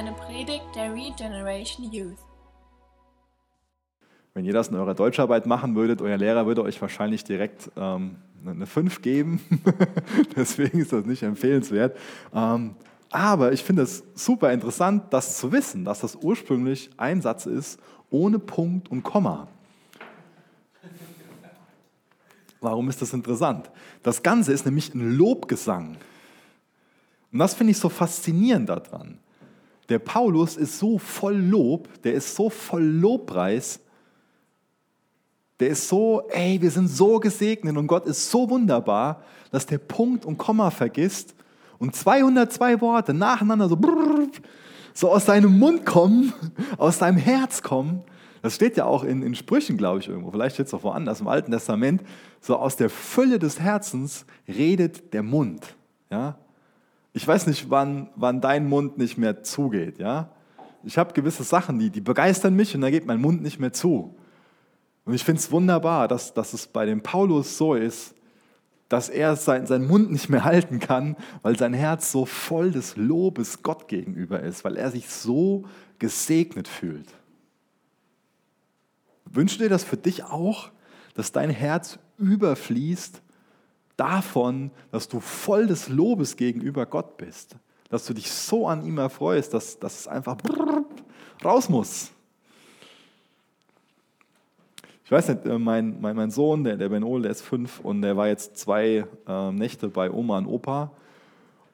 eine Predigt der Regeneration Youth. Wenn ihr das in eurer Deutscharbeit machen würdet, euer Lehrer würde euch wahrscheinlich direkt ähm, eine 5 geben. Deswegen ist das nicht empfehlenswert. Ähm, aber ich finde es super interessant, das zu wissen, dass das ursprünglich ein Satz ist, ohne Punkt und Komma. Warum ist das interessant? Das Ganze ist nämlich ein Lobgesang. Und das finde ich so faszinierend daran. Der Paulus ist so voll Lob, der ist so voll Lobpreis, der ist so, ey, wir sind so gesegnet und Gott ist so wunderbar, dass der Punkt und Komma vergisst und 202 Worte nacheinander so, brrr, so aus seinem Mund kommen, aus seinem Herz kommen. Das steht ja auch in, in Sprüchen, glaube ich, irgendwo. Vielleicht steht es auch woanders im Alten Testament. So aus der Fülle des Herzens redet der Mund. Ja? Ich weiß nicht, wann, wann dein Mund nicht mehr zugeht. Ja? Ich habe gewisse Sachen, die, die begeistern mich und da geht mein Mund nicht mehr zu. Und ich finde es wunderbar, dass, dass es bei dem Paulus so ist, dass er sein, seinen Mund nicht mehr halten kann, weil sein Herz so voll des Lobes Gott gegenüber ist, weil er sich so gesegnet fühlt. Wünschst du dir das für dich auch, dass dein Herz überfließt davon, dass du voll des Lobes gegenüber Gott bist? Dass du dich so an ihm erfreust, dass, dass es einfach raus muss. Ich weiß nicht, äh, mein, mein, mein Sohn, der, der Ben Ol, der ist fünf und der war jetzt zwei äh, Nächte bei Oma und Opa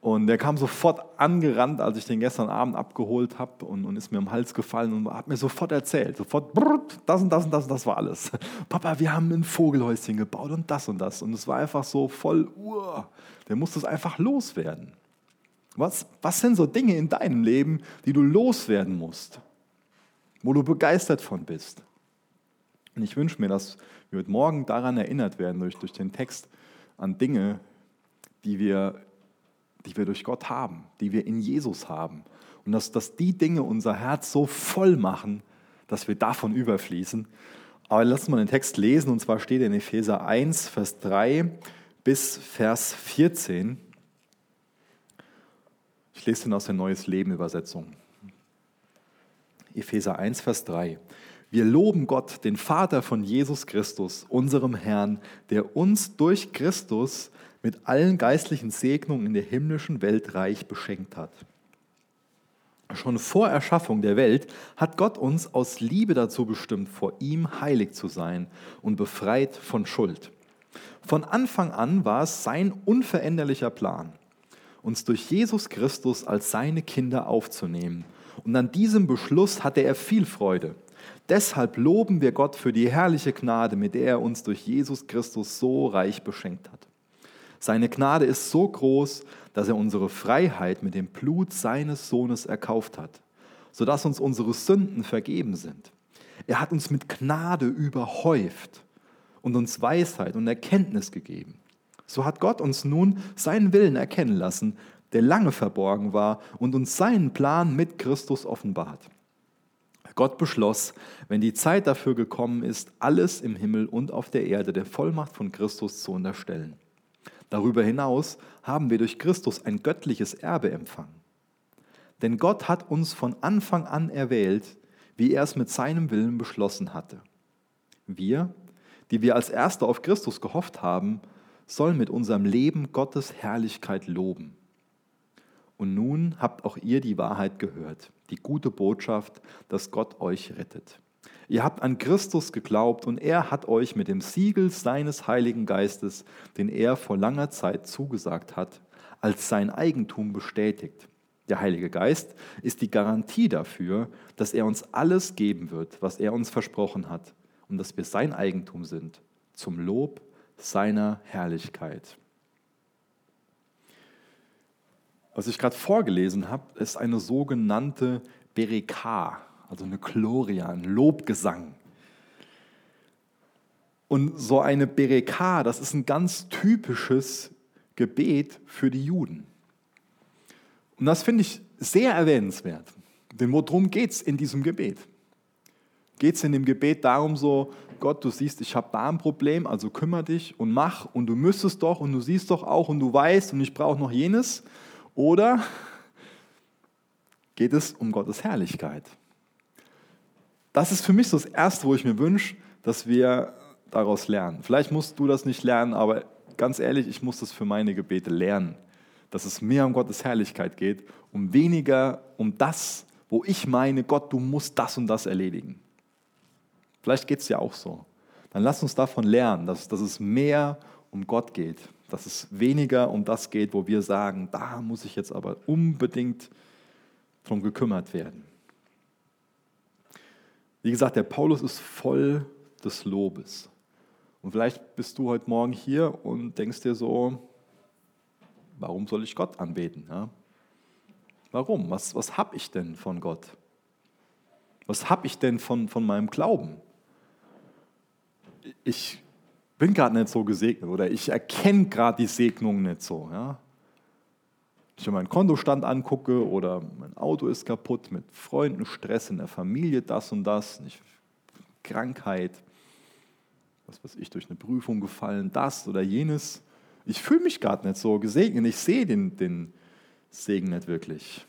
und der kam sofort angerannt, als ich den gestern Abend abgeholt habe und, und, ist mir am Hals gefallen und hat mir sofort erzählt, sofort, das und das und das und das war alles. Papa, wir haben ein Vogelhäuschen gebaut und das und das. Und es war einfach so voll, uh, der musste es einfach loswerden. Was, was sind so Dinge in deinem Leben, die du loswerden musst, wo du begeistert von bist? Und ich wünsche mir, dass wir heute Morgen daran erinnert werden, durch, durch den Text, an Dinge, die wir die wir durch Gott haben, die wir in Jesus haben. Und dass, dass die Dinge unser Herz so voll machen, dass wir davon überfließen. Aber lass uns mal den Text lesen, und zwar steht in Epheser 1, Vers 3 bis Vers 14. Ich lese den aus der Neues Leben Übersetzung. Epheser 1, Vers 3. Wir loben Gott, den Vater von Jesus Christus, unserem Herrn, der uns durch Christus mit allen geistlichen Segnungen in der himmlischen Welt reich beschenkt hat. Schon vor Erschaffung der Welt hat Gott uns aus Liebe dazu bestimmt, vor ihm heilig zu sein und befreit von Schuld. Von Anfang an war es sein unveränderlicher Plan, uns durch Jesus Christus als seine Kinder aufzunehmen. Und an diesem Beschluss hatte er viel Freude. Deshalb loben wir Gott für die herrliche Gnade, mit der er uns durch Jesus Christus so reich beschenkt hat. Seine Gnade ist so groß, dass er unsere Freiheit mit dem Blut seines Sohnes erkauft hat, sodass uns unsere Sünden vergeben sind. Er hat uns mit Gnade überhäuft und uns Weisheit und Erkenntnis gegeben. So hat Gott uns nun seinen Willen erkennen lassen, der lange verborgen war, und uns seinen Plan mit Christus offenbart. Gott beschloss, wenn die Zeit dafür gekommen ist, alles im Himmel und auf der Erde der Vollmacht von Christus zu unterstellen. Darüber hinaus haben wir durch Christus ein göttliches Erbe empfangen. Denn Gott hat uns von Anfang an erwählt, wie er es mit seinem Willen beschlossen hatte. Wir, die wir als Erste auf Christus gehofft haben, sollen mit unserem Leben Gottes Herrlichkeit loben. Und nun habt auch ihr die Wahrheit gehört, die gute Botschaft, dass Gott euch rettet. Ihr habt an Christus geglaubt und er hat euch mit dem Siegel seines Heiligen Geistes, den er vor langer Zeit zugesagt hat, als sein Eigentum bestätigt. Der Heilige Geist ist die Garantie dafür, dass er uns alles geben wird, was er uns versprochen hat und dass wir sein Eigentum sind, zum Lob seiner Herrlichkeit. Was ich gerade vorgelesen habe, ist eine sogenannte Bereka also eine Gloria, ein Lobgesang. Und so eine Bereka, das ist ein ganz typisches Gebet für die Juden. Und das finde ich sehr erwähnenswert. Denn worum geht es in diesem Gebet? Geht es in dem Gebet darum so, Gott, du siehst, ich habe da ein Problem, also kümmere dich und mach und du müsstest doch und du siehst doch auch und du weißt und ich brauche noch jenes? Oder geht es um Gottes Herrlichkeit. Das ist für mich so das Erste, wo ich mir wünsche, dass wir daraus lernen. Vielleicht musst du das nicht lernen, aber ganz ehrlich, ich muss das für meine Gebete lernen, dass es mehr um Gottes Herrlichkeit geht, um weniger um das, wo ich meine, Gott, du musst das und das erledigen. Vielleicht geht es dir auch so. Dann lass uns davon lernen, dass, dass es mehr um Gott geht, dass es weniger um das geht, wo wir sagen, da muss ich jetzt aber unbedingt drum gekümmert werden. Wie gesagt, der Paulus ist voll des Lobes. Und vielleicht bist du heute Morgen hier und denkst dir so, warum soll ich Gott anbeten? Ja? Warum? Was, was habe ich denn von Gott? Was habe ich denn von, von meinem Glauben? Ich bin gerade nicht so gesegnet oder ich erkenne gerade die Segnung nicht so. Ja? Ich mir meinen Kontostand angucke oder mein Auto ist kaputt, mit Freunden Stress in der Familie, das und das, nicht, Krankheit, was weiß ich, durch eine Prüfung gefallen, das oder jenes. Ich fühle mich gerade nicht so gesegnet, ich sehe den, den Segen nicht wirklich.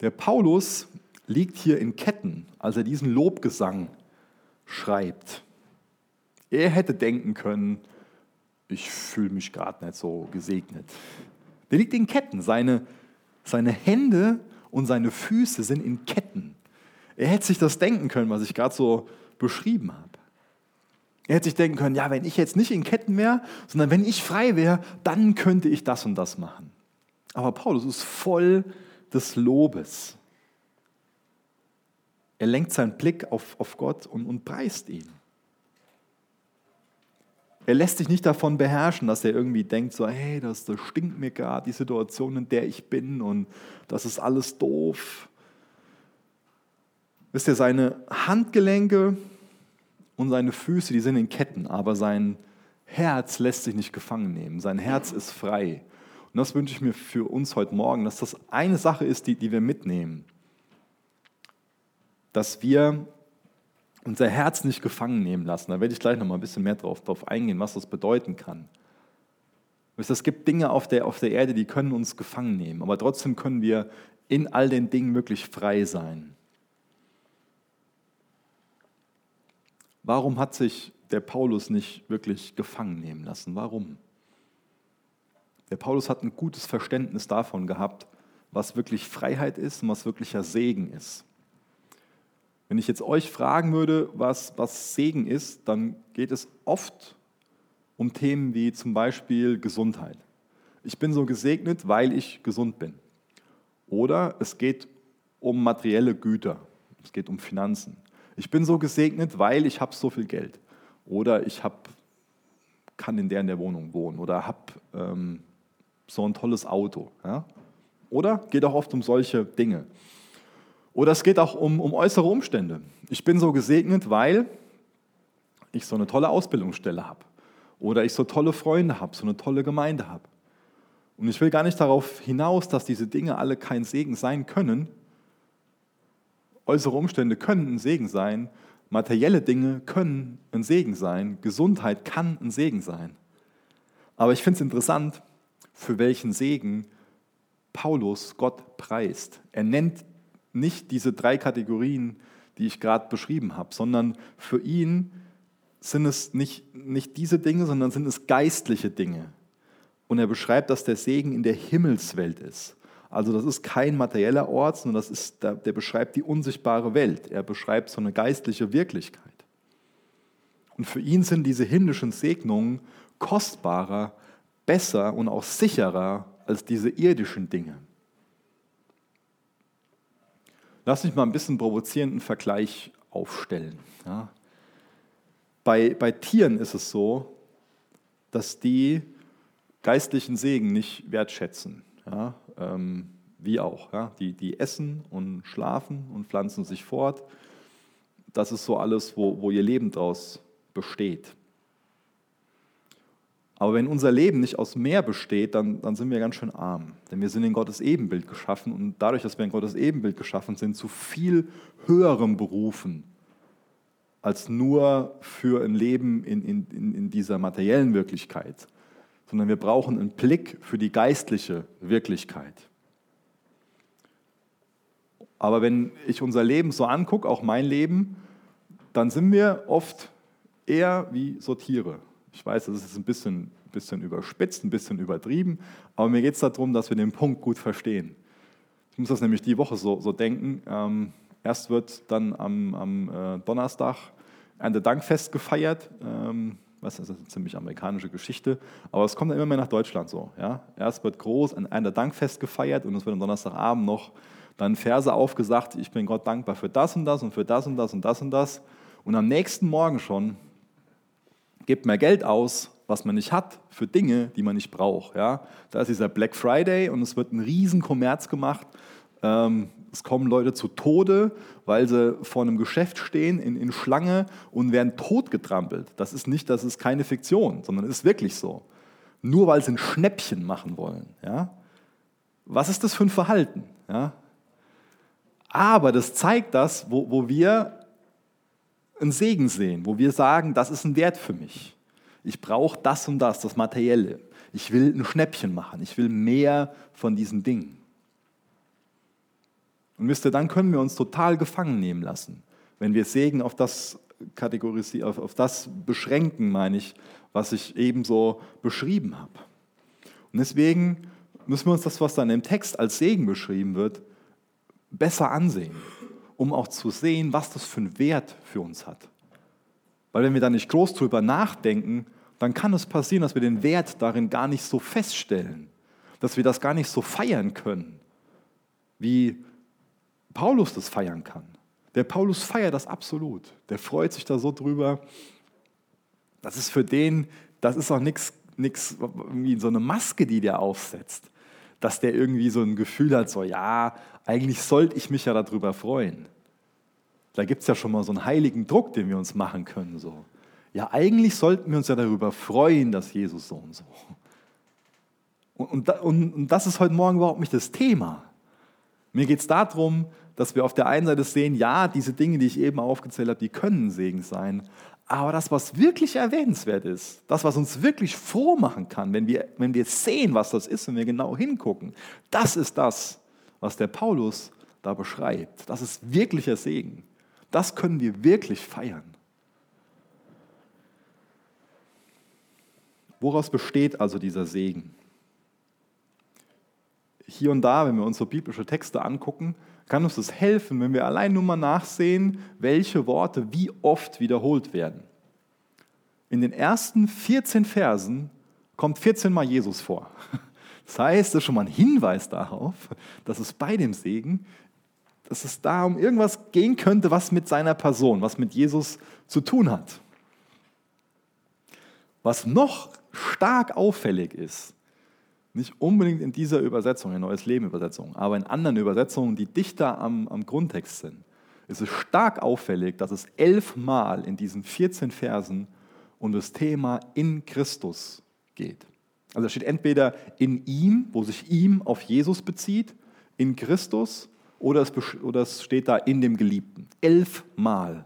Der Paulus liegt hier in Ketten, als er diesen Lobgesang schreibt. Er hätte denken können, ich fühle mich gerade nicht so gesegnet. Der liegt in Ketten. Seine, seine Hände und seine Füße sind in Ketten. Er hätte sich das denken können, was ich gerade so beschrieben habe. Er hätte sich denken können, ja, wenn ich jetzt nicht in Ketten wäre, sondern wenn ich frei wäre, dann könnte ich das und das machen. Aber Paulus ist voll des Lobes. Er lenkt seinen Blick auf, auf Gott und, und preist ihn. Er lässt sich nicht davon beherrschen, dass er irgendwie denkt, so, hey, das, das stinkt mir gerade, die Situation, in der ich bin und das ist alles doof. Wisst ihr, seine Handgelenke und seine Füße, die sind in Ketten, aber sein Herz lässt sich nicht gefangen nehmen. Sein Herz ist frei. Und das wünsche ich mir für uns heute Morgen, dass das eine Sache ist, die, die wir mitnehmen. Dass wir unser Herz nicht gefangen nehmen lassen. Da werde ich gleich noch mal ein bisschen mehr drauf, drauf eingehen, was das bedeuten kann. Es gibt Dinge auf der, auf der Erde, die können uns gefangen nehmen, aber trotzdem können wir in all den Dingen wirklich frei sein. Warum hat sich der Paulus nicht wirklich gefangen nehmen lassen? Warum? Der Paulus hat ein gutes Verständnis davon gehabt, was wirklich Freiheit ist und was wirklicher Segen ist. Wenn ich jetzt euch fragen würde, was, was Segen ist, dann geht es oft um Themen wie zum Beispiel Gesundheit. Ich bin so gesegnet, weil ich gesund bin. Oder es geht um materielle Güter. Es geht um Finanzen. Ich bin so gesegnet, weil ich habe so viel Geld. Oder ich hab, kann in der in der Wohnung wohnen. Oder habe ähm, so ein tolles Auto. Ja? Oder geht auch oft um solche Dinge. Oder es geht auch um, um äußere Umstände. Ich bin so gesegnet, weil ich so eine tolle Ausbildungsstelle habe. Oder ich so tolle Freunde habe, so eine tolle Gemeinde habe. Und ich will gar nicht darauf hinaus, dass diese Dinge alle kein Segen sein können. Äußere Umstände können ein Segen sein. Materielle Dinge können ein Segen sein. Gesundheit kann ein Segen sein. Aber ich finde es interessant, für welchen Segen Paulus Gott preist. Er nennt nicht diese drei Kategorien, die ich gerade beschrieben habe, sondern für ihn sind es nicht, nicht diese Dinge, sondern sind es geistliche Dinge. Und er beschreibt, dass der Segen in der Himmelswelt ist. Also das ist kein materieller Ort, sondern das ist, der, beschreibt die unsichtbare Welt. Er beschreibt so eine geistliche Wirklichkeit. Und für ihn sind diese himmlischen Segnungen kostbarer, besser und auch sicherer als diese irdischen Dinge. Lass mich mal ein bisschen provozierenden Vergleich aufstellen. Ja. Bei, bei Tieren ist es so, dass die geistlichen Segen nicht wertschätzen. Ja, ähm, wie auch. Ja. Die, die essen und schlafen und pflanzen sich fort. Das ist so alles, wo, wo ihr Leben daraus besteht. Aber wenn unser Leben nicht aus mehr besteht, dann, dann sind wir ganz schön arm. Denn wir sind in Gottes Ebenbild geschaffen und dadurch, dass wir in Gottes Ebenbild geschaffen sind, zu viel höherem berufen als nur für ein Leben in, in, in dieser materiellen Wirklichkeit, sondern wir brauchen einen Blick für die geistliche Wirklichkeit. Aber wenn ich unser Leben so angucke, auch mein Leben, dann sind wir oft eher wie Sortiere. Ich weiß, das ist ein bisschen, bisschen überspitzt, ein bisschen übertrieben, aber mir geht es darum, dass wir den Punkt gut verstehen. Ich muss das nämlich die Woche so, so denken. Ähm, erst wird dann am, am äh, Donnerstag ein Dankfest gefeiert. Ähm, was ist eine ziemlich amerikanische Geschichte, aber es kommt dann immer mehr nach Deutschland so. Ja? Erst wird groß ein, ein Dankfest gefeiert und es wird am Donnerstagabend noch dann Verse aufgesagt, ich bin Gott dankbar für das und das und für das und das und das und das. Und am nächsten Morgen schon gibt man Geld aus, was man nicht hat, für Dinge, die man nicht braucht. Ja? Da ist dieser Black Friday und es wird ein riesen Kommerz gemacht. Ähm, es kommen Leute zu Tode, weil sie vor einem Geschäft stehen in, in Schlange und werden totgetrampelt. Das ist nicht, das ist keine Fiktion, sondern es ist wirklich so. Nur weil sie ein Schnäppchen machen wollen. Ja? Was ist das für ein Verhalten? Ja? Aber das zeigt das, wo, wo wir einen Segen sehen, wo wir sagen, das ist ein Wert für mich. Ich brauche das und das, das Materielle. Ich will ein Schnäppchen machen. Ich will mehr von diesen Dingen. Und wisst ihr, dann können wir uns total gefangen nehmen lassen, wenn wir Segen auf das kategorisieren, auf, auf das beschränken, meine ich, was ich eben so beschrieben habe. Und deswegen müssen wir uns das, was dann im Text als Segen beschrieben wird, besser ansehen um auch zu sehen, was das für einen Wert für uns hat. Weil wenn wir da nicht groß drüber nachdenken, dann kann es passieren, dass wir den Wert darin gar nicht so feststellen, dass wir das gar nicht so feiern können, wie Paulus das feiern kann. Der Paulus feiert das absolut. Der freut sich da so drüber. Das ist für den, das ist auch nichts, irgendwie so eine Maske, die der aufsetzt dass der irgendwie so ein Gefühl hat, so ja, eigentlich sollte ich mich ja darüber freuen. Da gibt es ja schon mal so einen heiligen Druck, den wir uns machen können. So. Ja, eigentlich sollten wir uns ja darüber freuen, dass Jesus so und so. Und, und, und das ist heute Morgen überhaupt nicht das Thema. Mir geht es darum, dass wir auf der einen Seite sehen, ja, diese Dinge, die ich eben aufgezählt habe, die können Segen sein. Aber das, was wirklich erwähnenswert ist, das, was uns wirklich froh machen kann, wenn wir, wenn wir sehen, was das ist, wenn wir genau hingucken, das ist das, was der Paulus da beschreibt. Das ist wirklicher Segen. Das können wir wirklich feiern. Woraus besteht also dieser Segen? Hier und da, wenn wir uns so biblische Texte angucken, kann uns das helfen, wenn wir allein nur mal nachsehen, welche Worte wie oft wiederholt werden. In den ersten 14 Versen kommt 14 Mal Jesus vor. Das heißt, das ist schon mal ein Hinweis darauf, dass es bei dem Segen, dass es da um irgendwas gehen könnte, was mit seiner Person, was mit Jesus zu tun hat. Was noch stark auffällig ist, nicht unbedingt in dieser Übersetzung, in Neues Leben Übersetzung, aber in anderen Übersetzungen, die dichter am, am Grundtext sind, ist es stark auffällig, dass es elfmal in diesen 14 Versen um das Thema in Christus geht. Also da steht entweder in ihm, wo sich ihm auf Jesus bezieht, in Christus, oder es, oder es steht da in dem Geliebten. Elfmal.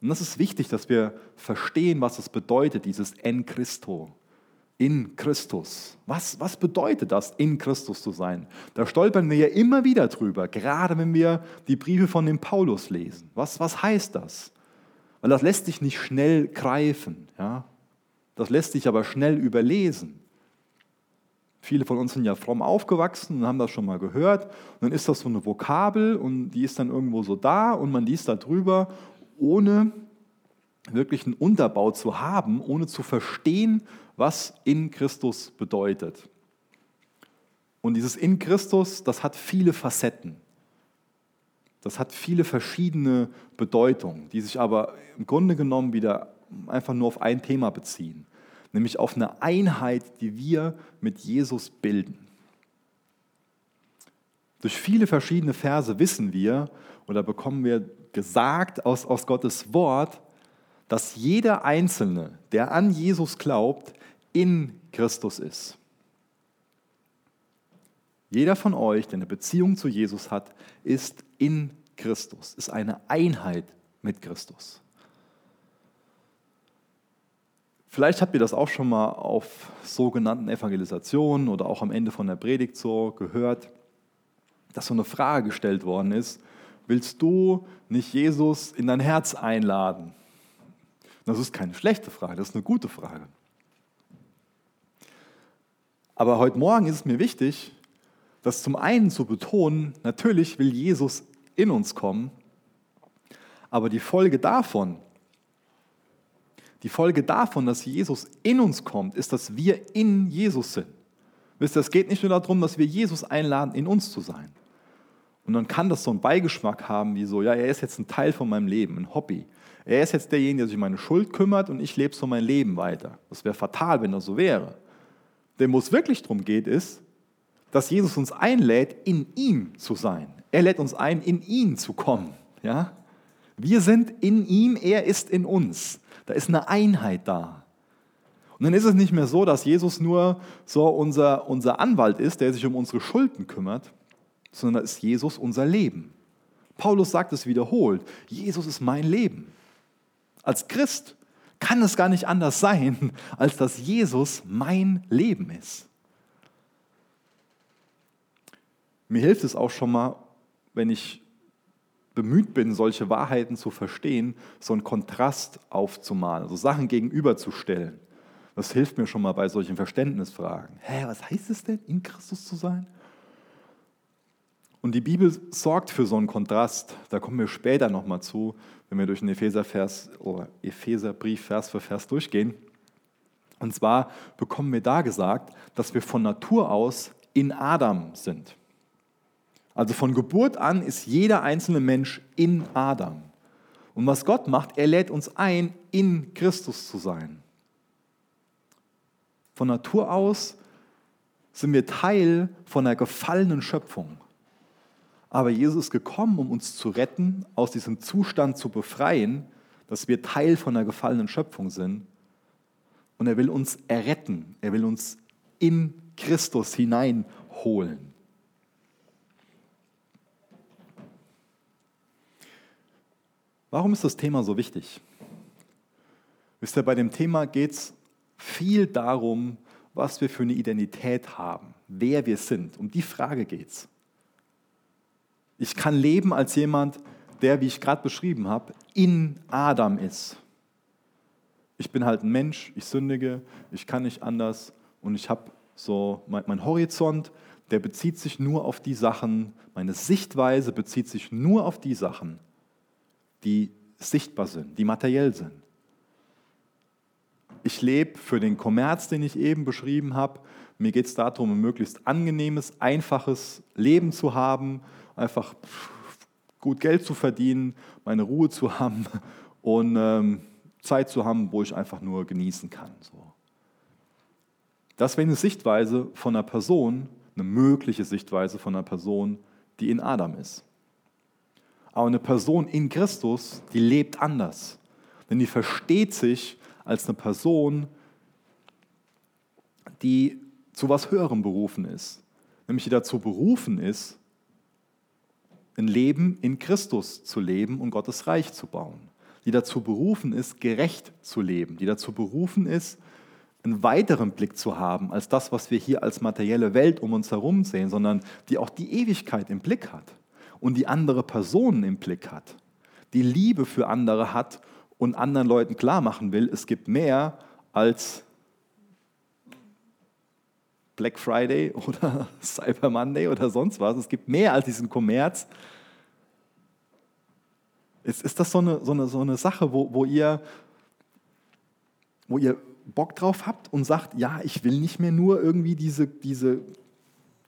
Und das ist wichtig, dass wir verstehen, was es bedeutet, dieses en Christo in Christus. Was, was bedeutet das, in Christus zu sein? Da stolpern wir ja immer wieder drüber, gerade wenn wir die Briefe von dem Paulus lesen. Was, was heißt das? Weil das lässt sich nicht schnell greifen. Ja? Das lässt sich aber schnell überlesen. Viele von uns sind ja fromm aufgewachsen und haben das schon mal gehört. Und dann ist das so eine Vokabel und die ist dann irgendwo so da und man liest da drüber, ohne wirklich einen Unterbau zu haben, ohne zu verstehen, was in Christus bedeutet. Und dieses in Christus, das hat viele Facetten. Das hat viele verschiedene Bedeutungen, die sich aber im Grunde genommen wieder einfach nur auf ein Thema beziehen, nämlich auf eine Einheit, die wir mit Jesus bilden. Durch viele verschiedene Verse wissen wir oder bekommen wir gesagt aus, aus Gottes Wort, dass jeder Einzelne, der an Jesus glaubt, in Christus ist. Jeder von euch, der eine Beziehung zu Jesus hat, ist in Christus, ist eine Einheit mit Christus. Vielleicht habt ihr das auch schon mal auf sogenannten Evangelisationen oder auch am Ende von der Predigt so gehört, dass so eine Frage gestellt worden ist, willst du nicht Jesus in dein Herz einladen? Das ist keine schlechte Frage, das ist eine gute Frage. Aber heute Morgen ist es mir wichtig, das zum einen zu betonen, natürlich will Jesus in uns kommen, aber die Folge davon, die Folge davon, dass Jesus in uns kommt, ist, dass wir in Jesus sind. Wisst ihr, es geht nicht nur darum, dass wir Jesus einladen, in uns zu sein. Und dann kann das so einen Beigeschmack haben, wie so, ja, er ist jetzt ein Teil von meinem Leben, ein Hobby. Er ist jetzt derjenige, der sich um meine Schuld kümmert und ich lebe so mein Leben weiter. Das wäre fatal, wenn das so wäre. Denn wo es wirklich darum geht, ist, dass Jesus uns einlädt, in ihm zu sein. Er lädt uns ein, in ihn zu kommen. Ja? Wir sind in ihm, er ist in uns. Da ist eine Einheit da. Und dann ist es nicht mehr so, dass Jesus nur so unser, unser Anwalt ist, der sich um unsere Schulden kümmert, sondern ist Jesus unser Leben. Paulus sagt es wiederholt, Jesus ist mein Leben. Als Christ kann es gar nicht anders sein, als dass Jesus mein Leben ist. Mir hilft es auch schon mal, wenn ich bemüht bin, solche Wahrheiten zu verstehen, so einen Kontrast aufzumalen, also Sachen gegenüberzustellen. Das hilft mir schon mal bei solchen Verständnisfragen. Hä, was heißt es denn, in Christus zu sein? Und die Bibel sorgt für so einen Kontrast. Da kommen wir später nochmal zu, wenn wir durch den Epheservers oder Epheserbrief Vers für Vers durchgehen. Und zwar bekommen wir da gesagt, dass wir von Natur aus in Adam sind. Also von Geburt an ist jeder einzelne Mensch in Adam. Und was Gott macht, er lädt uns ein, in Christus zu sein. Von Natur aus sind wir Teil von einer gefallenen Schöpfung. Aber Jesus ist gekommen, um uns zu retten, aus diesem Zustand zu befreien, dass wir Teil von einer gefallenen Schöpfung sind. Und er will uns erretten. Er will uns in Christus hineinholen. Warum ist das Thema so wichtig? Wisst ihr, bei dem Thema geht es viel darum, was wir für eine Identität haben, wer wir sind. Um die Frage geht es. Ich kann leben als jemand, der, wie ich gerade beschrieben habe, in Adam ist. Ich bin halt ein Mensch, ich sündige, ich kann nicht anders und ich habe so mein, mein Horizont, der bezieht sich nur auf die Sachen, meine Sichtweise bezieht sich nur auf die Sachen, die sichtbar sind, die materiell sind. Ich lebe für den Kommerz, den ich eben beschrieben habe. Mir geht es darum, ein möglichst angenehmes, einfaches Leben zu haben, einfach gut Geld zu verdienen, meine Ruhe zu haben und ähm, Zeit zu haben, wo ich einfach nur genießen kann. So. Das wäre eine Sichtweise von einer Person, eine mögliche Sichtweise von einer Person, die in Adam ist. Aber eine Person in Christus, die lebt anders. Denn die versteht sich als eine Person, die zu was Höherem berufen ist. Nämlich die dazu berufen ist, ein Leben in Christus zu leben und Gottes Reich zu bauen. Die dazu berufen ist, gerecht zu leben. Die dazu berufen ist, einen weiteren Blick zu haben als das, was wir hier als materielle Welt um uns herum sehen, sondern die auch die Ewigkeit im Blick hat und die andere Personen im Blick hat, die Liebe für andere hat und anderen Leuten klar machen will, es gibt mehr als Black Friday oder Cyber Monday oder sonst was. Es gibt mehr als diesen Kommerz. Ist, ist das so eine, so eine, so eine Sache, wo, wo, ihr, wo ihr Bock drauf habt und sagt, ja, ich will nicht mehr nur irgendwie diese, diese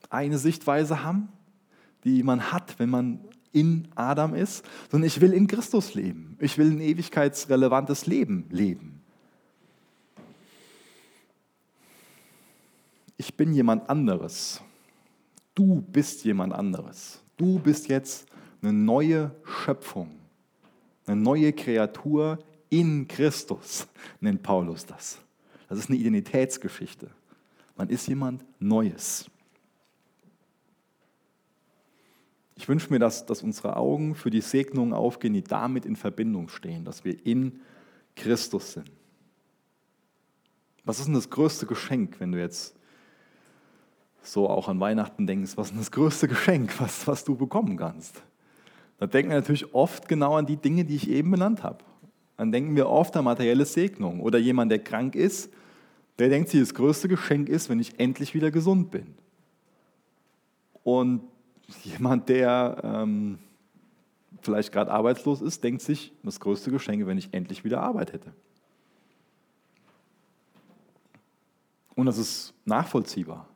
eine Sichtweise haben? die man hat, wenn man in Adam ist, sondern ich will in Christus leben. Ich will ein ewigkeitsrelevantes Leben leben. Ich bin jemand anderes. Du bist jemand anderes. Du bist jetzt eine neue Schöpfung, eine neue Kreatur in Christus, nennt Paulus das. Das ist eine Identitätsgeschichte. Man ist jemand Neues. Ich wünsche mir, dass, dass unsere Augen für die Segnungen aufgehen, die damit in Verbindung stehen, dass wir in Christus sind. Was ist denn das größte Geschenk, wenn du jetzt so auch an Weihnachten denkst, was ist das größte Geschenk, was, was du bekommen kannst? Da denken wir natürlich oft genau an die Dinge, die ich eben benannt habe. Dann denken wir oft an materielle Segnung. Oder jemand, der krank ist, der denkt sich, das größte Geschenk ist, wenn ich endlich wieder gesund bin. Und jemand, der ähm, vielleicht gerade arbeitslos ist, denkt sich, das größte Geschenk, wenn ich endlich wieder Arbeit hätte. Und das ist nachvollziehbar.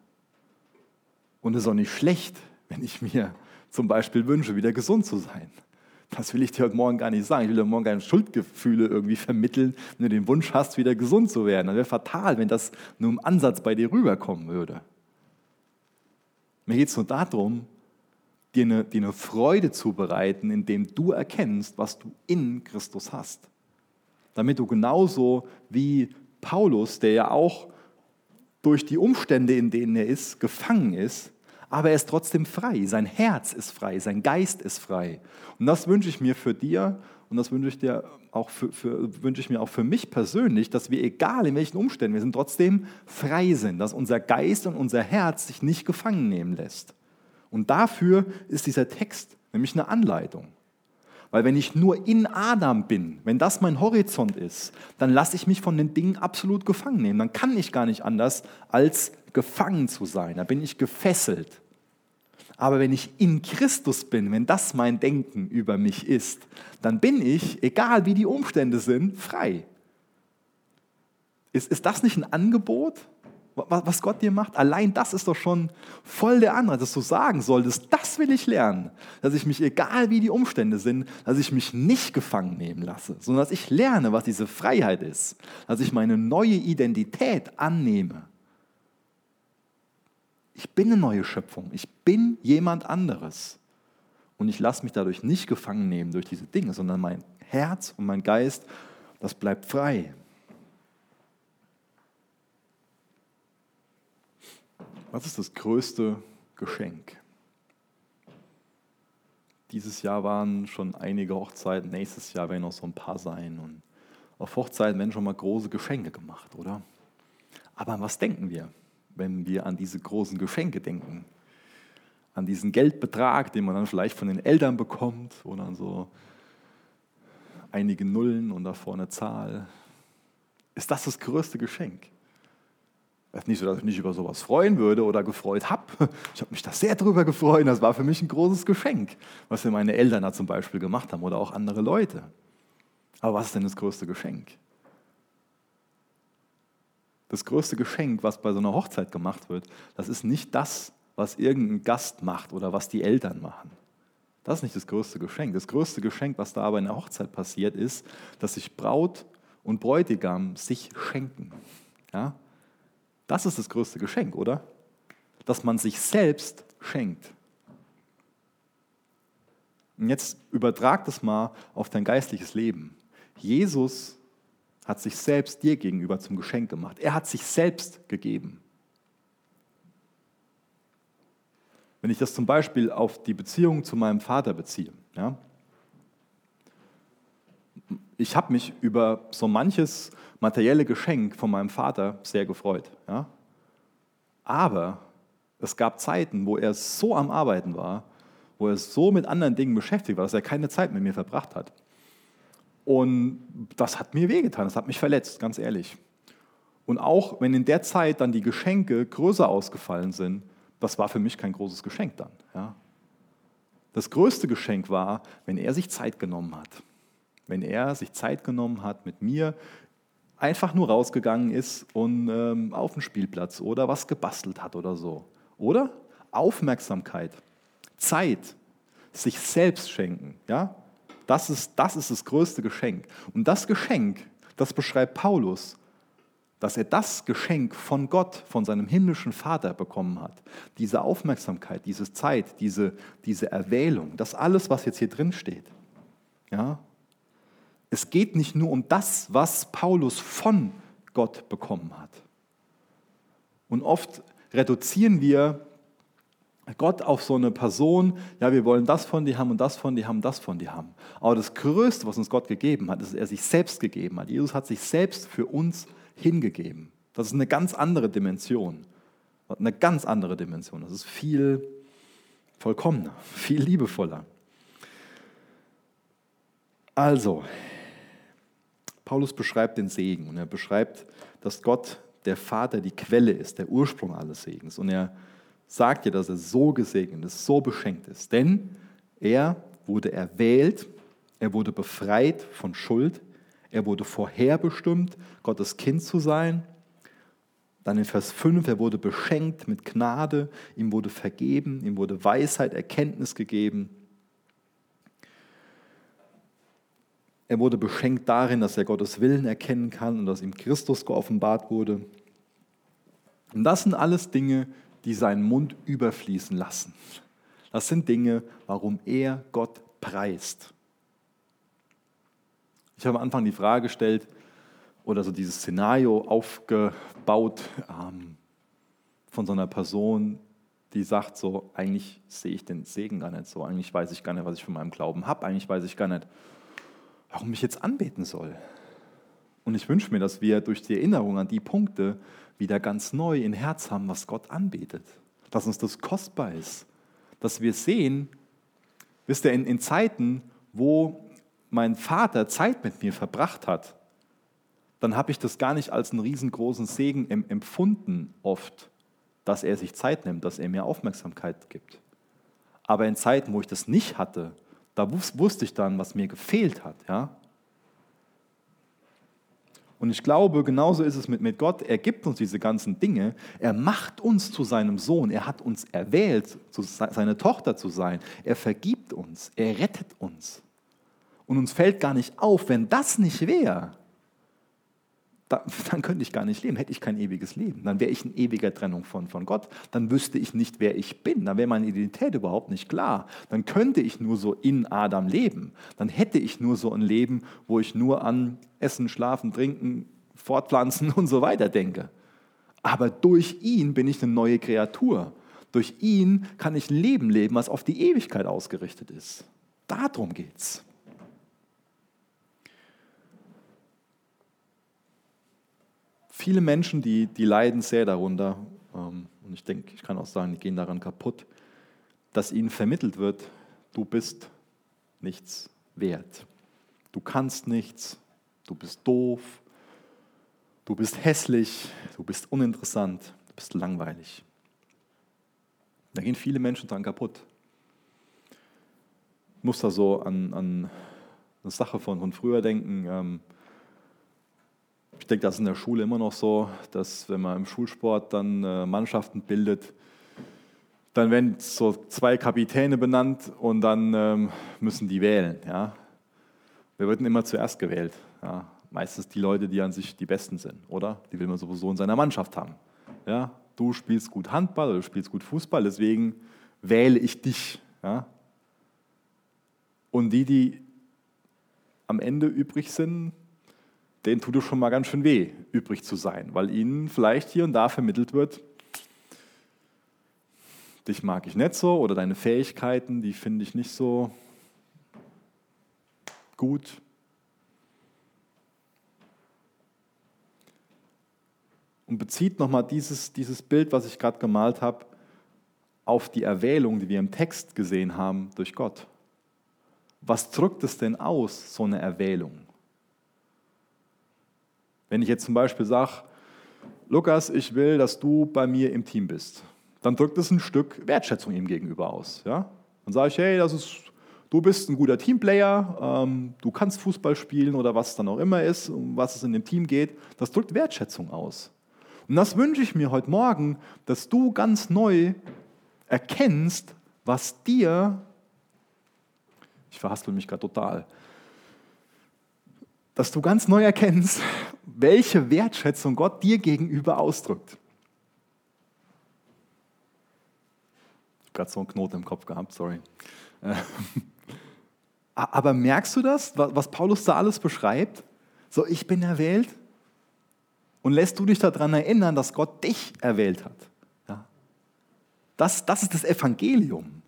Und es ist auch nicht schlecht, wenn ich mir zum Beispiel wünsche, wieder gesund zu sein. Das will ich dir heute Morgen gar nicht sagen. Ich will dir morgen keine Schuldgefühle irgendwie vermitteln, wenn du den Wunsch hast, wieder gesund zu werden. Das wäre fatal, wenn das nur im Ansatz bei dir rüberkommen würde. Mir geht es nur darum, dir eine, dir eine Freude zu bereiten, indem du erkennst, was du in Christus hast. Damit du genauso wie Paulus, der ja auch durch die Umstände, in denen er ist, gefangen ist, aber er ist trotzdem frei. Sein Herz ist frei, sein Geist ist frei. Und das wünsche ich mir für dir und das wünsche ich, dir auch für, für, wünsche ich mir auch für mich persönlich, dass wir, egal in welchen Umständen wir sind, trotzdem frei sind, dass unser Geist und unser Herz sich nicht gefangen nehmen lässt. Und dafür ist dieser Text nämlich eine Anleitung. Weil wenn ich nur in Adam bin, wenn das mein Horizont ist, dann lasse ich mich von den Dingen absolut gefangen nehmen. Dann kann ich gar nicht anders, als gefangen zu sein. Da bin ich gefesselt. Aber wenn ich in Christus bin, wenn das mein Denken über mich ist, dann bin ich, egal wie die Umstände sind, frei. Ist, ist das nicht ein Angebot? Was Gott dir macht, allein das ist doch schon voll der Anreiz, dass du sagen solltest, das will ich lernen. Dass ich mich, egal wie die Umstände sind, dass ich mich nicht gefangen nehmen lasse, sondern dass ich lerne, was diese Freiheit ist. Dass ich meine neue Identität annehme. Ich bin eine neue Schöpfung. Ich bin jemand anderes. Und ich lasse mich dadurch nicht gefangen nehmen durch diese Dinge, sondern mein Herz und mein Geist, das bleibt frei. Was ist das größte Geschenk? Dieses Jahr waren schon einige Hochzeiten, nächstes Jahr werden noch so ein paar sein. Und auf Hochzeiten werden schon mal große Geschenke gemacht, oder? Aber an was denken wir, wenn wir an diese großen Geschenke denken? An diesen Geldbetrag, den man dann vielleicht von den Eltern bekommt, oder an so einige Nullen und davor eine Zahl. Ist das das größte Geschenk? Es ist nicht so, dass ich mich über sowas freuen würde oder gefreut habe. Ich habe mich da sehr drüber gefreut. Das war für mich ein großes Geschenk, was mir meine Eltern da zum Beispiel gemacht haben oder auch andere Leute. Aber was ist denn das größte Geschenk? Das größte Geschenk, was bei so einer Hochzeit gemacht wird, das ist nicht das, was irgendein Gast macht oder was die Eltern machen. Das ist nicht das größte Geschenk. Das größte Geschenk, was da bei einer Hochzeit passiert, ist, dass sich Braut und Bräutigam sich schenken. Ja? Das ist das größte Geschenk, oder? Dass man sich selbst schenkt. Und jetzt übertrag das mal auf dein geistliches Leben. Jesus hat sich selbst dir gegenüber zum Geschenk gemacht. Er hat sich selbst gegeben. Wenn ich das zum Beispiel auf die Beziehung zu meinem Vater beziehe, ja, ich habe mich über so manches materielle Geschenk von meinem Vater sehr gefreut. Ja? Aber es gab Zeiten, wo er so am Arbeiten war, wo er so mit anderen Dingen beschäftigt war, dass er keine Zeit mit mir verbracht hat. Und das hat mir wehgetan, das hat mich verletzt, ganz ehrlich. Und auch wenn in der Zeit dann die Geschenke größer ausgefallen sind, das war für mich kein großes Geschenk dann. Ja? Das größte Geschenk war, wenn er sich Zeit genommen hat. Wenn er sich Zeit genommen hat, mit mir einfach nur rausgegangen ist und ähm, auf den Spielplatz oder was gebastelt hat oder so. Oder? Aufmerksamkeit, Zeit, sich selbst schenken. Ja? Das, ist, das ist das größte Geschenk. Und das Geschenk, das beschreibt Paulus, dass er das Geschenk von Gott, von seinem himmlischen Vater bekommen hat. Diese Aufmerksamkeit, diese Zeit, diese, diese Erwählung, das alles, was jetzt hier drin steht. Ja? Es geht nicht nur um das, was Paulus von Gott bekommen hat. Und oft reduzieren wir Gott auf so eine Person, ja, wir wollen das von dir haben und das von dir haben, das von dir haben. Aber das Größte, was uns Gott gegeben hat, ist, dass er sich selbst gegeben hat. Jesus hat sich selbst für uns hingegeben. Das ist eine ganz andere Dimension. Eine ganz andere Dimension. Das ist viel vollkommener, viel liebevoller. Also, Paulus beschreibt den Segen und er beschreibt, dass Gott der Vater die Quelle ist, der Ursprung alles Segens. Und er sagt ja, dass er so gesegnet ist, so beschenkt ist. Denn er wurde erwählt, er wurde befreit von Schuld, er wurde vorherbestimmt, Gottes Kind zu sein. Dann in Vers 5, er wurde beschenkt mit Gnade, ihm wurde vergeben, ihm wurde Weisheit, Erkenntnis gegeben. Er wurde beschenkt darin, dass er Gottes Willen erkennen kann und dass ihm Christus geoffenbart wurde. Und das sind alles Dinge, die seinen Mund überfließen lassen. Das sind Dinge, warum er Gott preist. Ich habe am Anfang die Frage gestellt oder so dieses Szenario aufgebaut ähm, von so einer Person, die sagt so, eigentlich sehe ich den Segen gar nicht so, eigentlich weiß ich gar nicht, was ich von meinem Glauben habe, eigentlich weiß ich gar nicht, warum ich jetzt anbeten soll. Und ich wünsche mir, dass wir durch die Erinnerung an die Punkte wieder ganz neu in Herz haben, was Gott anbetet. Dass uns das kostbar ist. Dass wir sehen, wisst ihr, in, in Zeiten, wo mein Vater Zeit mit mir verbracht hat, dann habe ich das gar nicht als einen riesengroßen Segen empfunden oft, dass er sich Zeit nimmt, dass er mir Aufmerksamkeit gibt. Aber in Zeiten, wo ich das nicht hatte, da wusste ich dann, was mir gefehlt hat. Ja? Und ich glaube, genauso ist es mit, mit Gott. Er gibt uns diese ganzen Dinge. Er macht uns zu seinem Sohn. Er hat uns erwählt, seine Tochter zu sein. Er vergibt uns. Er rettet uns. Und uns fällt gar nicht auf, wenn das nicht wäre, dann könnte ich gar nicht leben, hätte ich kein ewiges Leben. Dann wäre ich in ewiger Trennung von, von Gott. Dann wüsste ich nicht, wer ich bin. Dann wäre meine Identität überhaupt nicht klar. Dann könnte ich nur so in Adam leben. Dann hätte ich nur so ein Leben, wo ich nur an Essen, Schlafen, Trinken, Fortpflanzen und so weiter denke. Aber durch ihn bin ich eine neue Kreatur. Durch ihn kann ich Leben leben, was auf die Ewigkeit ausgerichtet ist. Darum geht's. Viele Menschen, die, die leiden sehr darunter, ähm, und ich denke, ich kann auch sagen, die gehen daran kaputt, dass ihnen vermittelt wird, du bist nichts wert. Du kannst nichts, du bist doof, du bist hässlich, du bist uninteressant, du bist langweilig. Da gehen viele Menschen dran kaputt. Ich muss da so an, an eine Sache von, von früher denken. Ähm, ich denke, das ist in der Schule immer noch so, dass wenn man im Schulsport dann äh, Mannschaften bildet, dann werden so zwei Kapitäne benannt und dann ähm, müssen die wählen. Ja? Wir werden immer zuerst gewählt. Ja? Meistens die Leute, die an sich die Besten sind, oder? Die will man sowieso in seiner Mannschaft haben. Ja? Du spielst gut Handball oder du spielst gut Fußball, deswegen wähle ich dich. Ja? Und die, die am Ende übrig sind, denen tut es schon mal ganz schön weh, übrig zu sein, weil ihnen vielleicht hier und da vermittelt wird, dich mag ich nicht so oder deine Fähigkeiten, die finde ich nicht so gut. Und bezieht nochmal dieses, dieses Bild, was ich gerade gemalt habe, auf die Erwählung, die wir im Text gesehen haben durch Gott. Was drückt es denn aus, so eine Erwählung? Wenn ich jetzt zum Beispiel sage, Lukas, ich will, dass du bei mir im Team bist, dann drückt es ein Stück Wertschätzung ihm gegenüber aus. Ja? Dann sage ich, hey, das ist, du bist ein guter Teamplayer, ähm, du kannst Fußball spielen oder was es dann auch immer ist, um was es in dem Team geht. Das drückt Wertschätzung aus. Und das wünsche ich mir heute Morgen, dass du ganz neu erkennst, was dir, ich verhaspel mich gerade total, dass du ganz neu erkennst, welche Wertschätzung Gott dir gegenüber ausdrückt. Ich habe gerade so einen Knoten im Kopf gehabt, sorry. Aber merkst du das, was Paulus da alles beschreibt? So, ich bin erwählt. Und lässt du dich daran erinnern, dass Gott dich erwählt hat? Ja? Das, das ist das Evangelium.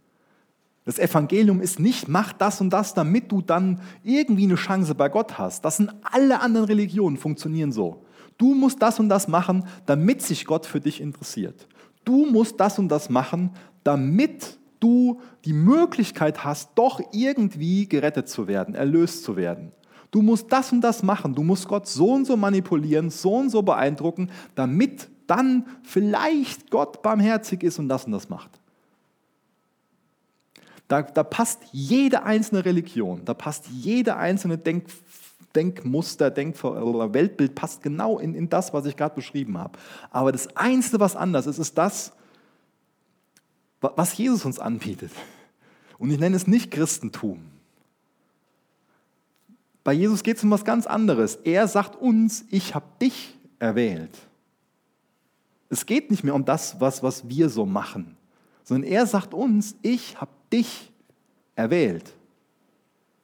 Das Evangelium ist nicht, mach das und das, damit du dann irgendwie eine Chance bei Gott hast. Das sind alle anderen Religionen, funktionieren so. Du musst das und das machen, damit sich Gott für dich interessiert. du musst das und das machen, damit du die Möglichkeit hast, doch irgendwie gerettet zu werden, erlöst zu werden. Du musst das und das machen, du musst Gott so und so manipulieren, so und so beeindrucken, damit dann vielleicht Gott barmherzig ist und das und das macht. Da, da passt jede einzelne Religion, da passt jede einzelne Denk, Denkmuster, Denk oder Weltbild passt genau in, in das, was ich gerade beschrieben habe. Aber das Einzige, was anders ist, ist das, was Jesus uns anbietet. Und ich nenne es nicht Christentum. Bei Jesus geht es um was ganz anderes. Er sagt uns, ich habe dich erwählt. Es geht nicht mehr um das, was, was wir so machen, sondern er sagt uns, ich habe dich erwählt.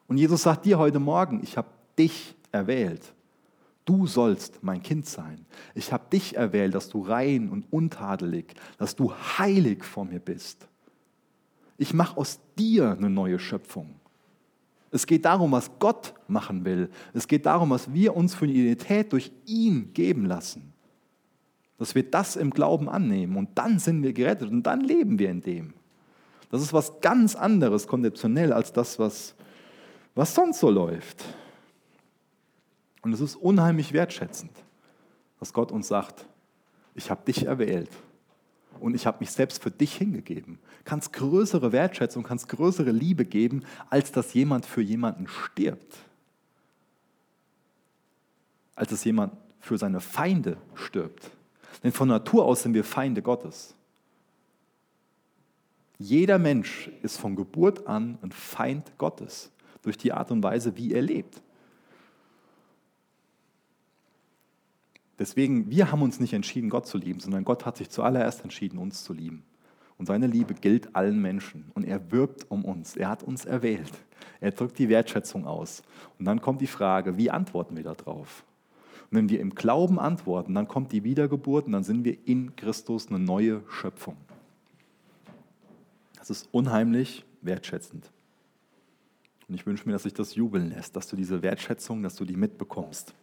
Und Jesus sagt dir heute Morgen, ich habe dich erwählt. Du sollst mein Kind sein. Ich habe dich erwählt, dass du rein und untadelig, dass du heilig vor mir bist. Ich mache aus dir eine neue Schöpfung. Es geht darum, was Gott machen will. Es geht darum, was wir uns für eine Identität durch ihn geben lassen. Dass wir das im Glauben annehmen und dann sind wir gerettet und dann leben wir in dem. Das ist was ganz anderes konzeptionell als das, was, was sonst so läuft. Und es ist unheimlich wertschätzend, dass Gott uns sagt, ich habe dich erwählt und ich habe mich selbst für dich hingegeben. Kann es größere Wertschätzung, kann es größere Liebe geben, als dass jemand für jemanden stirbt. Als dass jemand für seine Feinde stirbt. Denn von Natur aus sind wir Feinde Gottes. Jeder Mensch ist von Geburt an ein Feind Gottes durch die Art und Weise, wie er lebt. Deswegen, wir haben uns nicht entschieden, Gott zu lieben, sondern Gott hat sich zuallererst entschieden, uns zu lieben. Und seine Liebe gilt allen Menschen. Und er wirbt um uns. Er hat uns erwählt. Er drückt die Wertschätzung aus. Und dann kommt die Frage, wie antworten wir darauf? Und wenn wir im Glauben antworten, dann kommt die Wiedergeburt und dann sind wir in Christus eine neue Schöpfung. Das ist unheimlich wertschätzend. Und ich wünsche mir, dass sich das jubeln lässt, dass du diese Wertschätzung, dass du die mitbekommst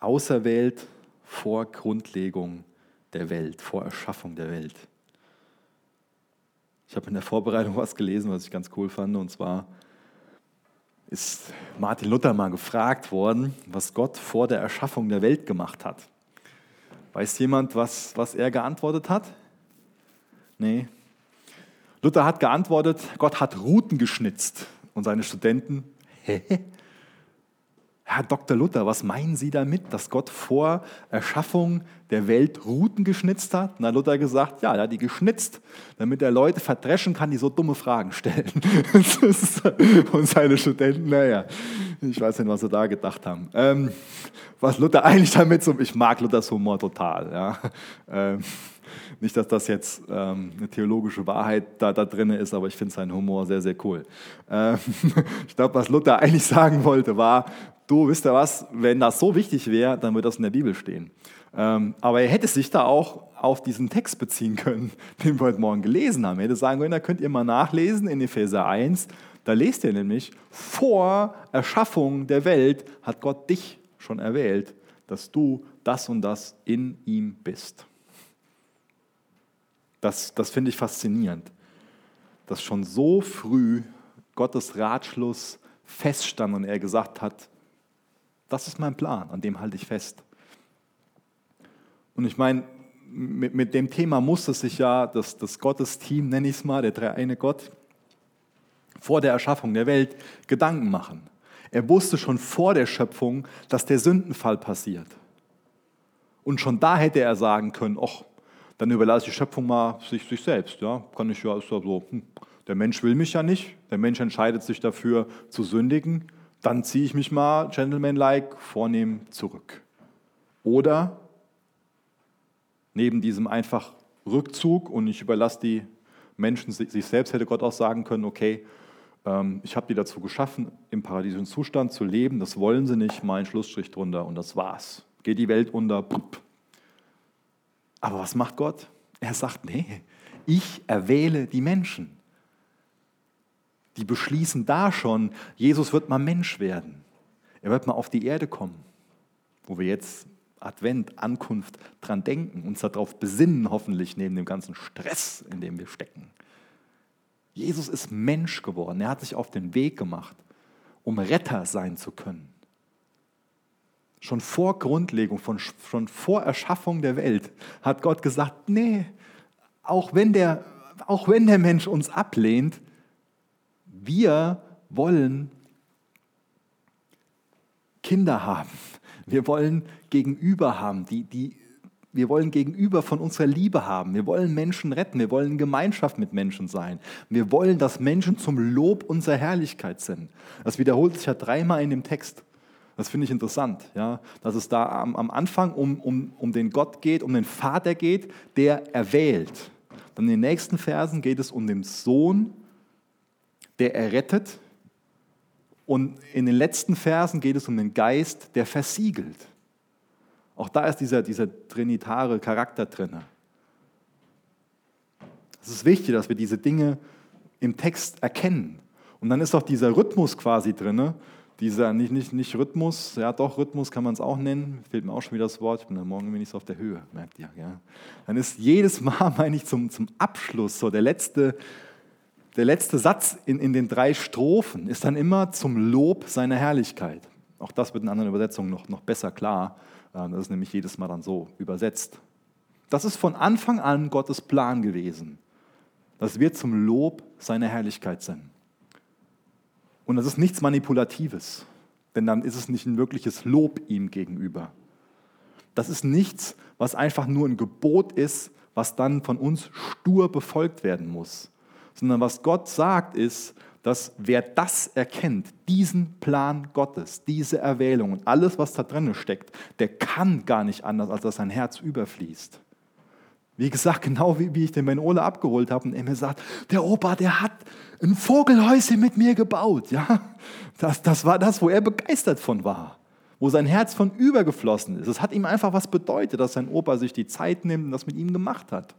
auserwählt vor Grundlegung der Welt, vor Erschaffung der Welt. Ich habe in der Vorbereitung was gelesen, was ich ganz cool fand, und zwar ist Martin Luther mal gefragt worden, was Gott vor der Erschaffung der Welt gemacht hat. Weiß jemand, was, was er geantwortet hat? Nee. Luther hat geantwortet, Gott hat Routen geschnitzt. Und seine Studenten, hä? Herr Dr. Luther, was meinen Sie damit, dass Gott vor Erschaffung der Welt Routen geschnitzt hat? Na, Luther gesagt, ja, er hat die geschnitzt, damit er Leute verdreschen kann, die so dumme Fragen stellen. Und seine Studenten, naja, ich weiß nicht, was sie da gedacht haben. Ähm, was Luther eigentlich damit so, ich mag Luthers Humor total. Ja. Ähm, nicht, dass das jetzt ähm, eine theologische Wahrheit da, da drin ist, aber ich finde seinen Humor sehr, sehr cool. Ähm, ich glaube, was Luther eigentlich sagen wollte, war, du, wisst ihr was, wenn das so wichtig wäre, dann würde das in der Bibel stehen. Ähm, aber er hätte sich da auch auf diesen Text beziehen können, den wir heute Morgen gelesen haben. Er hätte sagen können, da könnt ihr mal nachlesen in Epheser 1. Da lest ihr nämlich, vor Erschaffung der Welt hat Gott dich schon erwählt, dass du das und das in ihm bist. Das, das finde ich faszinierend, dass schon so früh Gottes Ratschluss feststand und er gesagt hat, das ist mein Plan, an dem halte ich fest. Und ich meine, mit, mit dem Thema musste sich ja das, das Gottesteam, nenne ich es mal, der dreieine Gott, vor der Erschaffung der Welt Gedanken machen. Er wusste schon vor der Schöpfung, dass der Sündenfall passiert. Und schon da hätte er sagen können, ach, dann überlasse ich die Schöpfung mal sich, sich selbst. Ja? Kann ich ja, ist so, hm, der Mensch will mich ja nicht, der Mensch entscheidet sich dafür zu sündigen dann ziehe ich mich mal gentlemanlike vornehm zurück. Oder neben diesem einfach Rückzug und ich überlasse die Menschen sich selbst, hätte Gott auch sagen können, okay, ähm, ich habe die dazu geschaffen, im paradiesischen Zustand zu leben, das wollen sie nicht, mal einen Schlussstrich drunter und das war's. Geht die Welt unter. Aber was macht Gott? Er sagt, nee, ich erwähle die Menschen die beschließen da schon, Jesus wird mal Mensch werden. Er wird mal auf die Erde kommen, wo wir jetzt Advent, Ankunft dran denken, uns darauf besinnen, hoffentlich neben dem ganzen Stress, in dem wir stecken. Jesus ist Mensch geworden. Er hat sich auf den Weg gemacht, um Retter sein zu können. Schon vor Grundlegung, von, schon vor Erschaffung der Welt hat Gott gesagt, nee, auch wenn der, auch wenn der Mensch uns ablehnt, wir wollen Kinder haben. Wir wollen Gegenüber haben, die, die, wir wollen Gegenüber von unserer Liebe haben. Wir wollen Menschen retten. Wir wollen in Gemeinschaft mit Menschen sein. Wir wollen, dass Menschen zum Lob unserer Herrlichkeit sind. Das wiederholt sich ja dreimal in dem Text. Das finde ich interessant, ja? dass es da am, am Anfang um, um, um den Gott geht, um den Vater geht, der erwählt. Dann in den nächsten Versen geht es um den Sohn, der errettet. Und in den letzten Versen geht es um den Geist, der versiegelt. Auch da ist dieser, dieser trinitare Charakter drin. Es ist wichtig, dass wir diese Dinge im Text erkennen. Und dann ist auch dieser Rhythmus quasi drin, dieser, nicht, nicht, nicht Rhythmus, ja doch, Rhythmus kann man es auch nennen, fehlt mir auch schon wieder das Wort, ich bin da morgen nicht so auf der Höhe, merkt ihr. Ja. Dann ist jedes Mal, meine ich, zum, zum Abschluss, so der letzte, der letzte Satz in, in den drei Strophen ist dann immer zum Lob seiner Herrlichkeit. Auch das wird in anderen Übersetzungen noch, noch besser klar. Äh, das ist nämlich jedes Mal dann so übersetzt. Das ist von Anfang an Gottes Plan gewesen, dass wir zum Lob seiner Herrlichkeit sind. Und das ist nichts Manipulatives, denn dann ist es nicht ein wirkliches Lob ihm gegenüber. Das ist nichts, was einfach nur ein Gebot ist, was dann von uns stur befolgt werden muss, sondern was Gott sagt ist, dass wer das erkennt, diesen Plan Gottes, diese Erwählung und alles, was da drin steckt, der kann gar nicht anders, als dass sein Herz überfließt. Wie gesagt, genau wie, wie ich den Ben Ole abgeholt habe und er mir sagt, der Opa, der hat ein Vogelhäuschen mit mir gebaut. Ja? Das, das war das, wo er begeistert von war, wo sein Herz von übergeflossen ist. Es hat ihm einfach was bedeutet, dass sein Opa sich die Zeit nimmt und das mit ihm gemacht hat.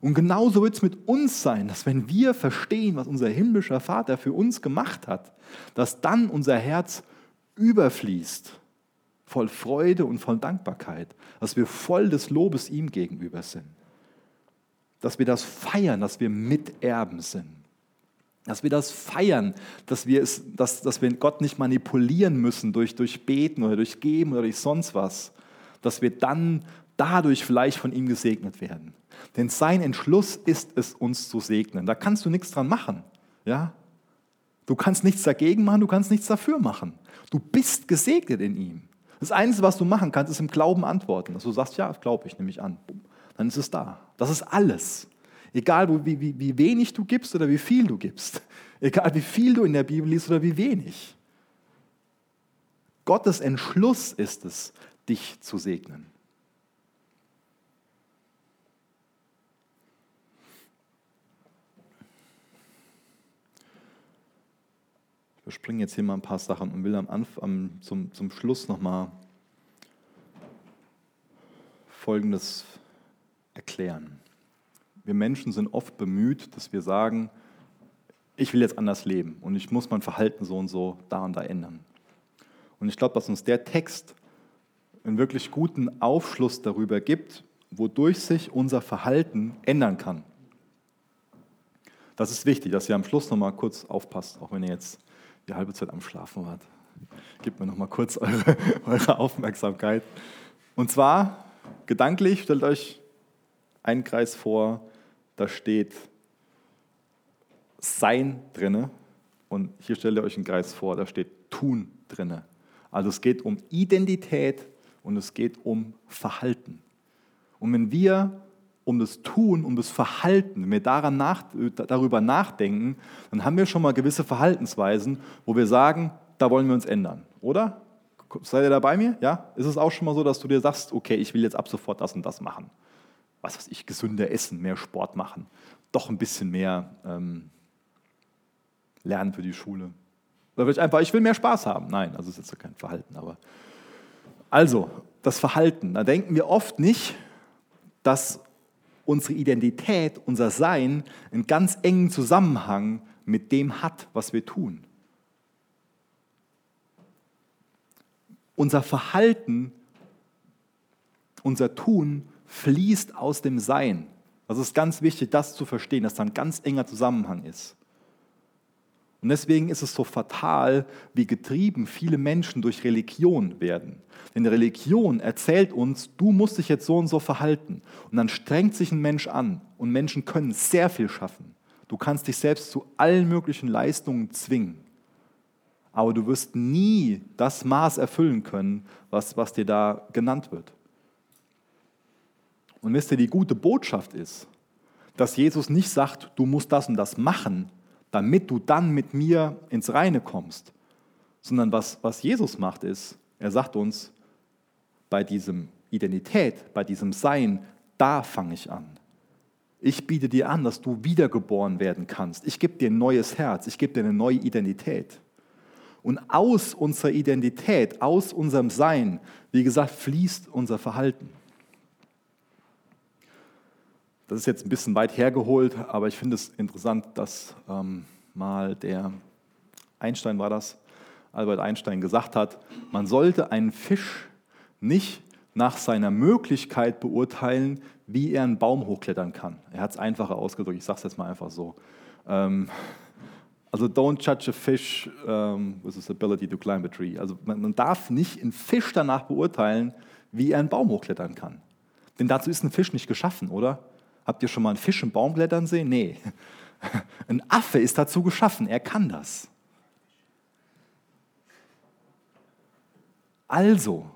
Und genauso wird es mit uns sein, dass wenn wir verstehen, was unser himmlischer Vater für uns gemacht hat, dass dann unser Herz überfließt, voll Freude und voll Dankbarkeit, dass wir voll des Lobes ihm gegenüber sind, dass wir das feiern, dass wir Miterben sind, dass wir das feiern, dass wir, es, dass, dass wir Gott nicht manipulieren müssen durch, durch Beten oder durch Geben oder durch sonst was, dass wir dann dadurch vielleicht von ihm gesegnet werden. Denn sein Entschluss ist es, uns zu segnen. Da kannst du nichts dran machen. Ja? Du kannst nichts dagegen machen, du kannst nichts dafür machen. Du bist gesegnet in ihm. Das Einzige, was du machen kannst, ist im Glauben antworten. Dass du sagst, ja, glaube ich, nehme ich an. Dann ist es da. Das ist alles. Egal, wie, wie, wie wenig du gibst oder wie viel du gibst. Egal, wie viel du in der Bibel liest oder wie wenig. Gottes Entschluss ist es, dich zu segnen. überspringe jetzt hier mal ein paar Sachen und will am Anfang, zum, zum Schluss nochmal Folgendes erklären. Wir Menschen sind oft bemüht, dass wir sagen, ich will jetzt anders leben und ich muss mein Verhalten so und so da und da ändern. Und ich glaube, dass uns der Text einen wirklich guten Aufschluss darüber gibt, wodurch sich unser Verhalten ändern kann. Das ist wichtig, dass ihr am Schluss nochmal kurz aufpasst, auch wenn ihr jetzt die halbe Zeit am Schlafen wart. Gebt mir noch mal kurz eure, eure Aufmerksamkeit. Und zwar, gedanklich, stellt euch einen Kreis vor, da steht Sein drinne und hier stellt ihr euch einen Kreis vor, da steht Tun drinne. Also es geht um Identität und es geht um Verhalten. Und wenn wir um das Tun, um das Verhalten, wenn wir daran nach, darüber nachdenken, dann haben wir schon mal gewisse Verhaltensweisen, wo wir sagen, da wollen wir uns ändern, oder? Seid ihr da bei mir? Ja? Ist es auch schon mal so, dass du dir sagst, okay, ich will jetzt ab sofort das und das machen? Was weiß ich, gesünder essen, mehr Sport machen, doch ein bisschen mehr ähm, lernen für die Schule. Oder vielleicht einfach, ich will mehr Spaß haben. Nein, also ist jetzt kein Verhalten, aber. Also, das Verhalten, da denken wir oft nicht, dass unsere Identität, unser Sein einen ganz engen Zusammenhang mit dem hat, was wir tun. Unser Verhalten Unser Tun fließt aus dem Sein. Das ist ganz wichtig, das zu verstehen, dass da ein ganz enger Zusammenhang ist. Und deswegen ist es so fatal, wie getrieben viele Menschen durch Religion werden. Denn Religion erzählt uns, du musst dich jetzt so und so verhalten. Und dann strengt sich ein Mensch an. Und Menschen können sehr viel schaffen. Du kannst dich selbst zu allen möglichen Leistungen zwingen. Aber du wirst nie das Maß erfüllen können, was, was dir da genannt wird. Und wisst ihr, die gute Botschaft ist, dass Jesus nicht sagt, du musst das und das machen, damit du dann mit mir ins Reine kommst. Sondern was, was Jesus macht, ist, er sagt uns, bei diesem Identität, bei diesem Sein, da fange ich an. Ich biete dir an, dass du wiedergeboren werden kannst. Ich gebe dir ein neues Herz, ich gebe dir eine neue Identität. Und aus unserer Identität, aus unserem Sein, wie gesagt, fließt unser Verhalten. Das ist jetzt ein bisschen weit hergeholt, aber ich finde es interessant, dass ähm, mal der Einstein war das, Albert Einstein gesagt hat, man sollte einen Fisch nicht nach seiner Möglichkeit beurteilen, wie er einen Baum hochklettern kann. Er hat es einfacher ausgedrückt, ich sage es jetzt mal einfach so. Ähm, also don't judge a fish um, with his ability to climb a tree. Also man, man darf nicht einen Fisch danach beurteilen, wie er einen Baum hochklettern kann. Denn dazu ist ein Fisch nicht geschaffen, oder? Habt ihr schon mal einen Fisch im Baum klettern sehen? Nee. Ein Affe ist dazu geschaffen, er kann das. Also,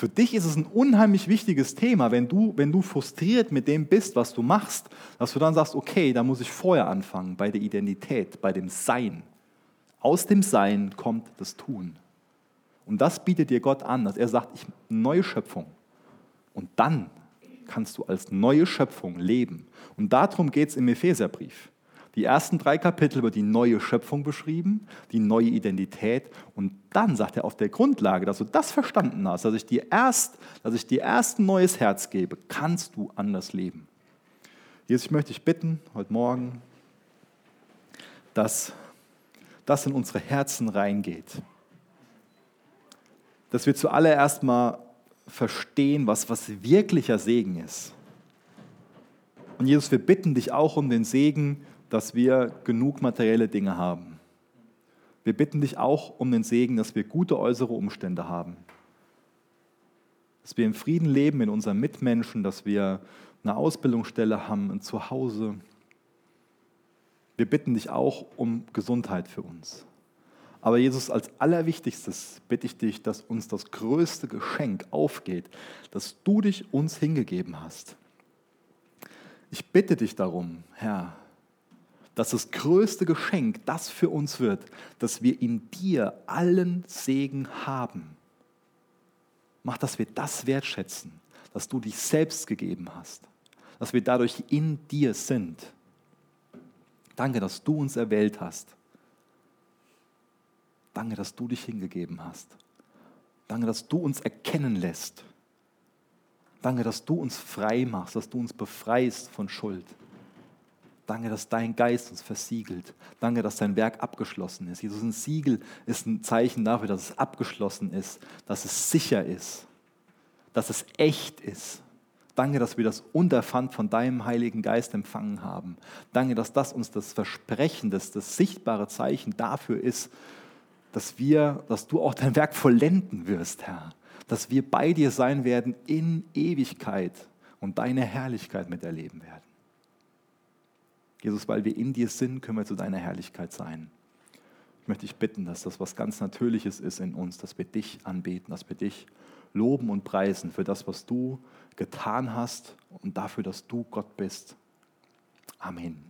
für dich ist es ein unheimlich wichtiges Thema, wenn du, wenn du frustriert mit dem bist, was du machst, dass du dann sagst, okay, da muss ich vorher anfangen, bei der Identität, bei dem Sein. Aus dem Sein kommt das Tun. Und das bietet dir Gott an, dass er sagt, ich neue Schöpfung. Und dann kannst du als neue Schöpfung leben. Und darum geht es im Epheserbrief. Die ersten drei Kapitel wird die neue Schöpfung beschrieben, die neue Identität. Und dann sagt er auf der Grundlage, dass du das verstanden hast, dass ich dir erst, dass ich dir erst ein neues Herz gebe, kannst du anders leben. Jesus, ich möchte dich bitten, heute Morgen, dass das in unsere Herzen reingeht. Dass wir zuallererst mal verstehen, was, was wirklicher Segen ist. Und Jesus, wir bitten dich auch um den Segen, dass wir genug materielle Dinge haben. Wir bitten dich auch um den Segen, dass wir gute äußere Umstände haben. Dass wir im Frieden leben mit unseren Mitmenschen, dass wir eine Ausbildungsstelle haben, ein Zuhause. Wir bitten dich auch um Gesundheit für uns. Aber Jesus, als allerwichtigstes bitte ich dich, dass uns das größte Geschenk aufgeht, dass du dich uns hingegeben hast. Ich bitte dich darum, Herr, dass das größte Geschenk das für uns wird, dass wir in dir allen Segen haben. Mach, dass wir das wertschätzen, dass du dich selbst gegeben hast, dass wir dadurch in dir sind. Danke, dass du uns erwählt hast Danke, dass du dich hingegeben hast. Danke, dass du uns erkennen lässt. Danke, dass du uns frei machst, dass du uns befreist von Schuld. Danke, dass dein Geist uns versiegelt. Danke, dass dein Werk abgeschlossen ist. Jesus, ein Siegel ist ein Zeichen dafür, dass es abgeschlossen ist, dass es sicher ist, dass es echt ist. Danke, dass wir das Unterpfand von deinem Heiligen Geist empfangen haben. Danke, dass das uns das Versprechen, das, das sichtbare Zeichen dafür ist, dass wir, dass du auch dein Werk vollenden wirst, Herr. Dass wir bei dir sein werden in Ewigkeit und deine Herrlichkeit miterleben werden. Jesus, weil wir in dir sind, können wir zu deiner Herrlichkeit sein. Ich möchte dich bitten, dass das was ganz Natürliches ist in uns, dass wir dich anbeten, dass wir dich loben und preisen für das, was du getan hast und dafür, dass du Gott bist. Amen.